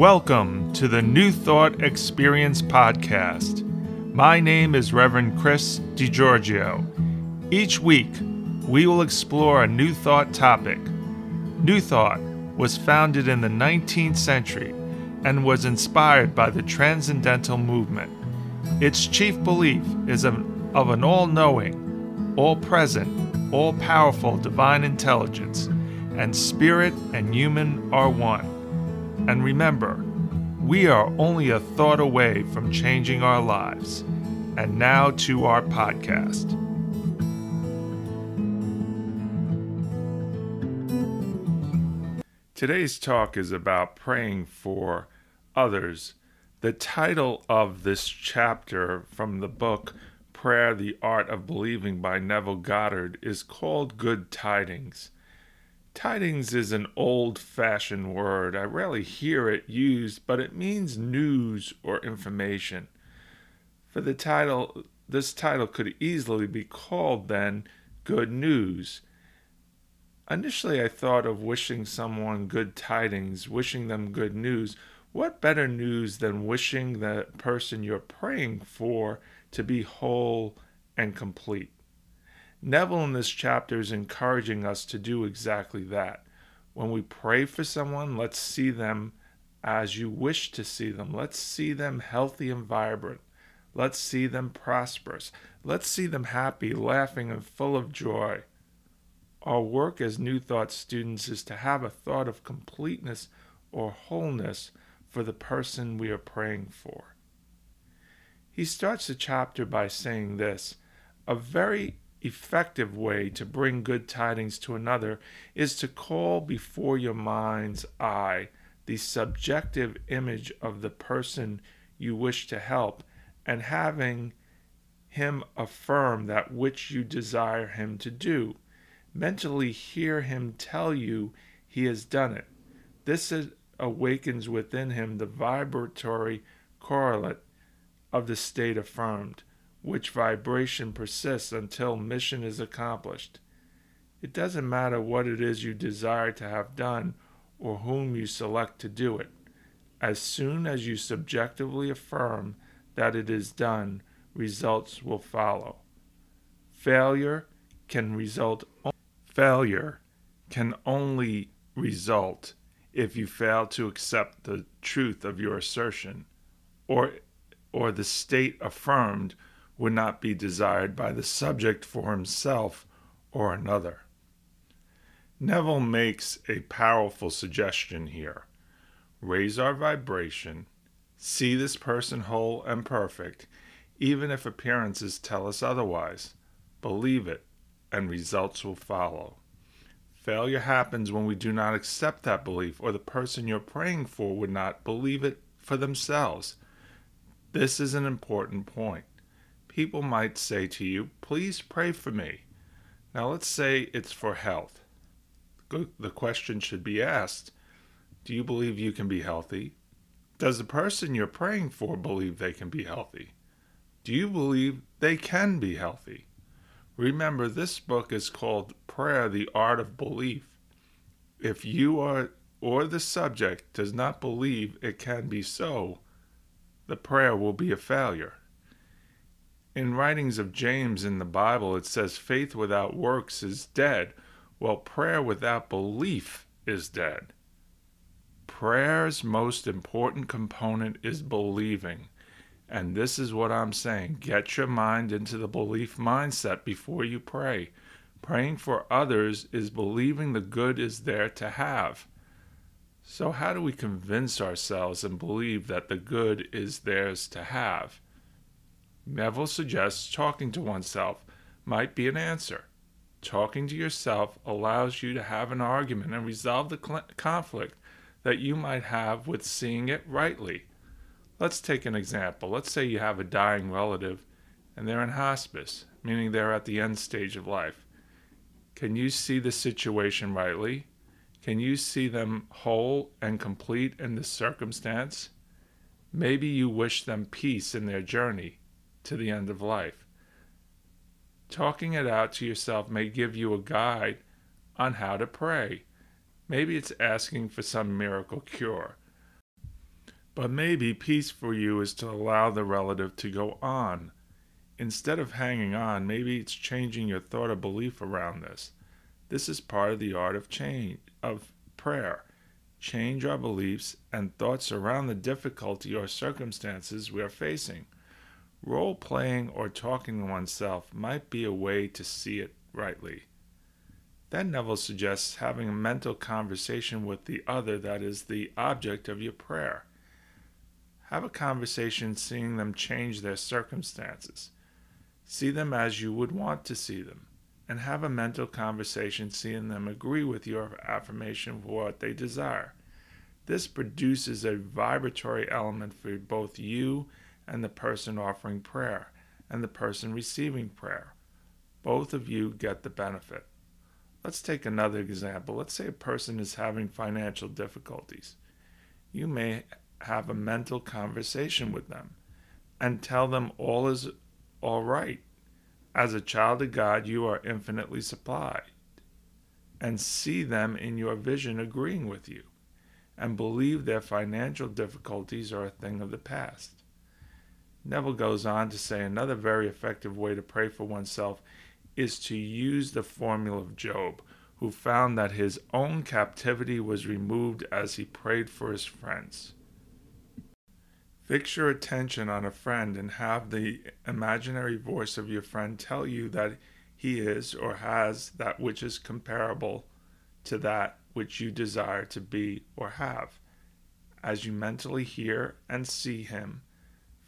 Welcome to the New Thought Experience podcast. My name is Reverend Chris DiGiorgio. Each week, we will explore a New Thought topic. New Thought was founded in the 19th century and was inspired by the Transcendental Movement. Its chief belief is of, of an all knowing, all present, all powerful divine intelligence, and spirit and human are one. And remember, we are only a thought away from changing our lives. And now to our podcast. Today's talk is about praying for others. The title of this chapter from the book Prayer the Art of Believing by Neville Goddard is called Good Tidings. Tidings is an old fashioned word. I rarely hear it used, but it means news or information. For the title, this title could easily be called then Good News. Initially, I thought of wishing someone good tidings, wishing them good news. What better news than wishing the person you're praying for to be whole and complete? Neville in this chapter is encouraging us to do exactly that. When we pray for someone, let's see them as you wish to see them. Let's see them healthy and vibrant. Let's see them prosperous. Let's see them happy, laughing, and full of joy. Our work as New Thought students is to have a thought of completeness or wholeness for the person we are praying for. He starts the chapter by saying this A very effective way to bring good tidings to another is to call before your mind's eye the subjective image of the person you wish to help and having him affirm that which you desire him to do. Mentally hear him tell you he has done it. This awakens within him the vibratory correlate of the state affirmed which vibration persists until mission is accomplished. It doesn't matter what it is you desire to have done or whom you select to do it. As soon as you subjectively affirm that it is done, results will follow. Failure can result failure can only result if you fail to accept the truth of your assertion or or the state affirmed would not be desired by the subject for himself or another. Neville makes a powerful suggestion here. Raise our vibration, see this person whole and perfect, even if appearances tell us otherwise. Believe it, and results will follow. Failure happens when we do not accept that belief, or the person you're praying for would not believe it for themselves. This is an important point people might say to you, Please pray for me. Now, let's say it's for health. The question should be asked Do you believe you can be healthy? Does the person you're praying for believe they can be healthy? Do you believe they can be healthy? Remember, this book is called Prayer the Art of Belief. If you are or the subject does not believe it can be so, the prayer will be a failure. In writings of James in the Bible, it says faith without works is dead, while prayer without belief is dead. Prayer's most important component is believing. And this is what I'm saying get your mind into the belief mindset before you pray. Praying for others is believing the good is there to have. So, how do we convince ourselves and believe that the good is theirs to have? Neville suggests talking to oneself might be an answer. Talking to yourself allows you to have an argument and resolve the cl- conflict that you might have with seeing it rightly. Let's take an example. Let's say you have a dying relative and they're in hospice, meaning they're at the end stage of life. Can you see the situation rightly? Can you see them whole and complete in this circumstance? Maybe you wish them peace in their journey to the end of life. Talking it out to yourself may give you a guide on how to pray. Maybe it's asking for some miracle cure. But maybe peace for you is to allow the relative to go on. Instead of hanging on, maybe it's changing your thought or belief around this. This is part of the art of change of prayer. Change our beliefs and thoughts around the difficulty or circumstances we are facing. Role playing or talking to oneself might be a way to see it rightly. Then Neville suggests having a mental conversation with the other that is the object of your prayer. Have a conversation seeing them change their circumstances. See them as you would want to see them, and have a mental conversation seeing them agree with your affirmation for what they desire. This produces a vibratory element for both you and the person offering prayer and the person receiving prayer. Both of you get the benefit. Let's take another example. Let's say a person is having financial difficulties. You may have a mental conversation with them and tell them all is all right. As a child of God, you are infinitely supplied. And see them in your vision agreeing with you and believe their financial difficulties are a thing of the past. Neville goes on to say another very effective way to pray for oneself is to use the formula of Job, who found that his own captivity was removed as he prayed for his friends. Fix your attention on a friend and have the imaginary voice of your friend tell you that he is or has that which is comparable to that which you desire to be or have. As you mentally hear and see him,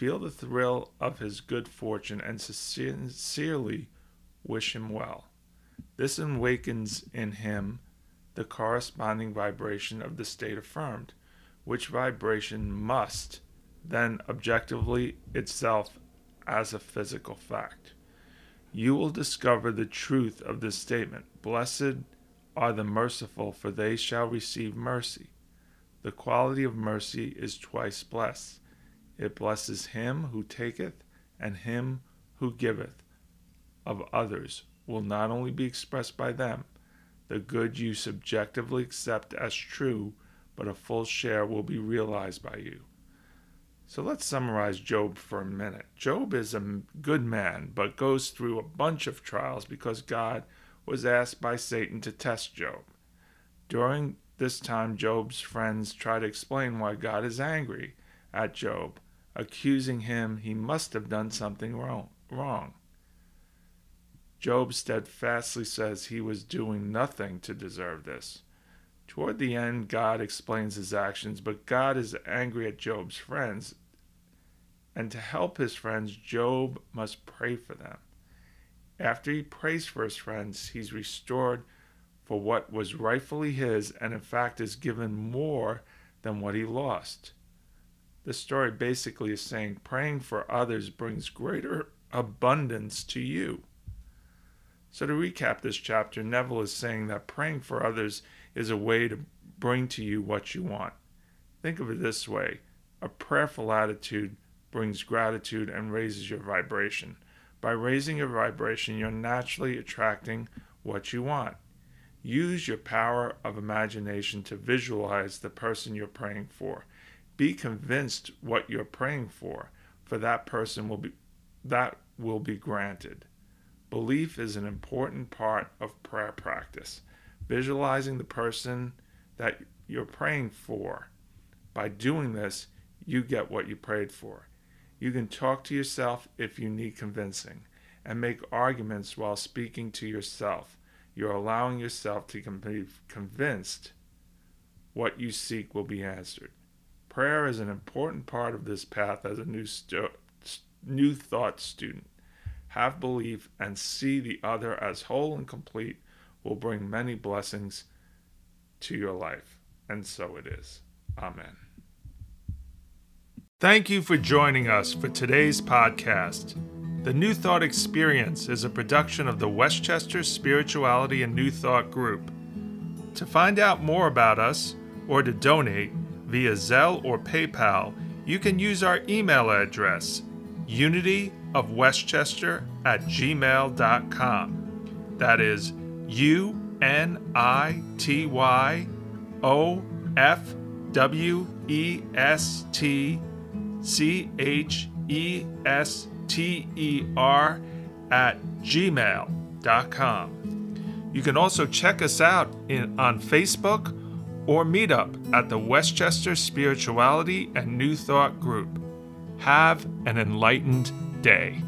feel the thrill of his good fortune and sincerely wish him well. This awakens in him the corresponding vibration of the state affirmed, which vibration must then objectively itself as a physical fact. You will discover the truth of this statement Blessed are the merciful, for they shall receive mercy. The quality of mercy is twice blessed. It blesses him who taketh and him who giveth of others will not only be expressed by them, the good you subjectively accept as true, but a full share will be realized by you. So let's summarize Job for a minute. Job is a good man, but goes through a bunch of trials because God was asked by Satan to test Job. During this time, Job's friends try to explain why God is angry at Job, accusing him he must have done something wrong. wrong. Job steadfastly says he was doing nothing to deserve this. Toward the end, God explains his actions, but God is angry at Job's friends. And to help his friends, Job must pray for them. After he prays for his friends, he's restored for what was rightfully his, and in fact is given more than what he lost. The story basically is saying praying for others brings greater abundance to you. So, to recap this chapter, Neville is saying that praying for others is a way to bring to you what you want. Think of it this way a prayerful attitude brings gratitude and raises your vibration. By raising your vibration, you're naturally attracting what you want. Use your power of imagination to visualize the person you're praying for. Be convinced what you're praying for, for that person will be that will be granted. Belief is an important part of prayer practice. Visualizing the person that you're praying for. By doing this, you get what you prayed for. You can talk to yourself if you need convincing and make arguments while speaking to yourself. You're allowing yourself to be convinced what you seek will be answered. Prayer is an important part of this path as a new, stu- new thought student have belief, and see the other as whole and complete will bring many blessings to your life. And so it is. Amen. Thank you for joining us for today's podcast. The New Thought Experience is a production of the Westchester Spirituality and New Thought Group. To find out more about us or to donate via Zelle or PayPal, you can use our email address unity of Westchester at gmail.com. That is U N I T Y O F W E S T C H E S T E R at gmail.com. You can also check us out in, on Facebook or meet up at the Westchester Spirituality and New Thought Group. Have an enlightened day.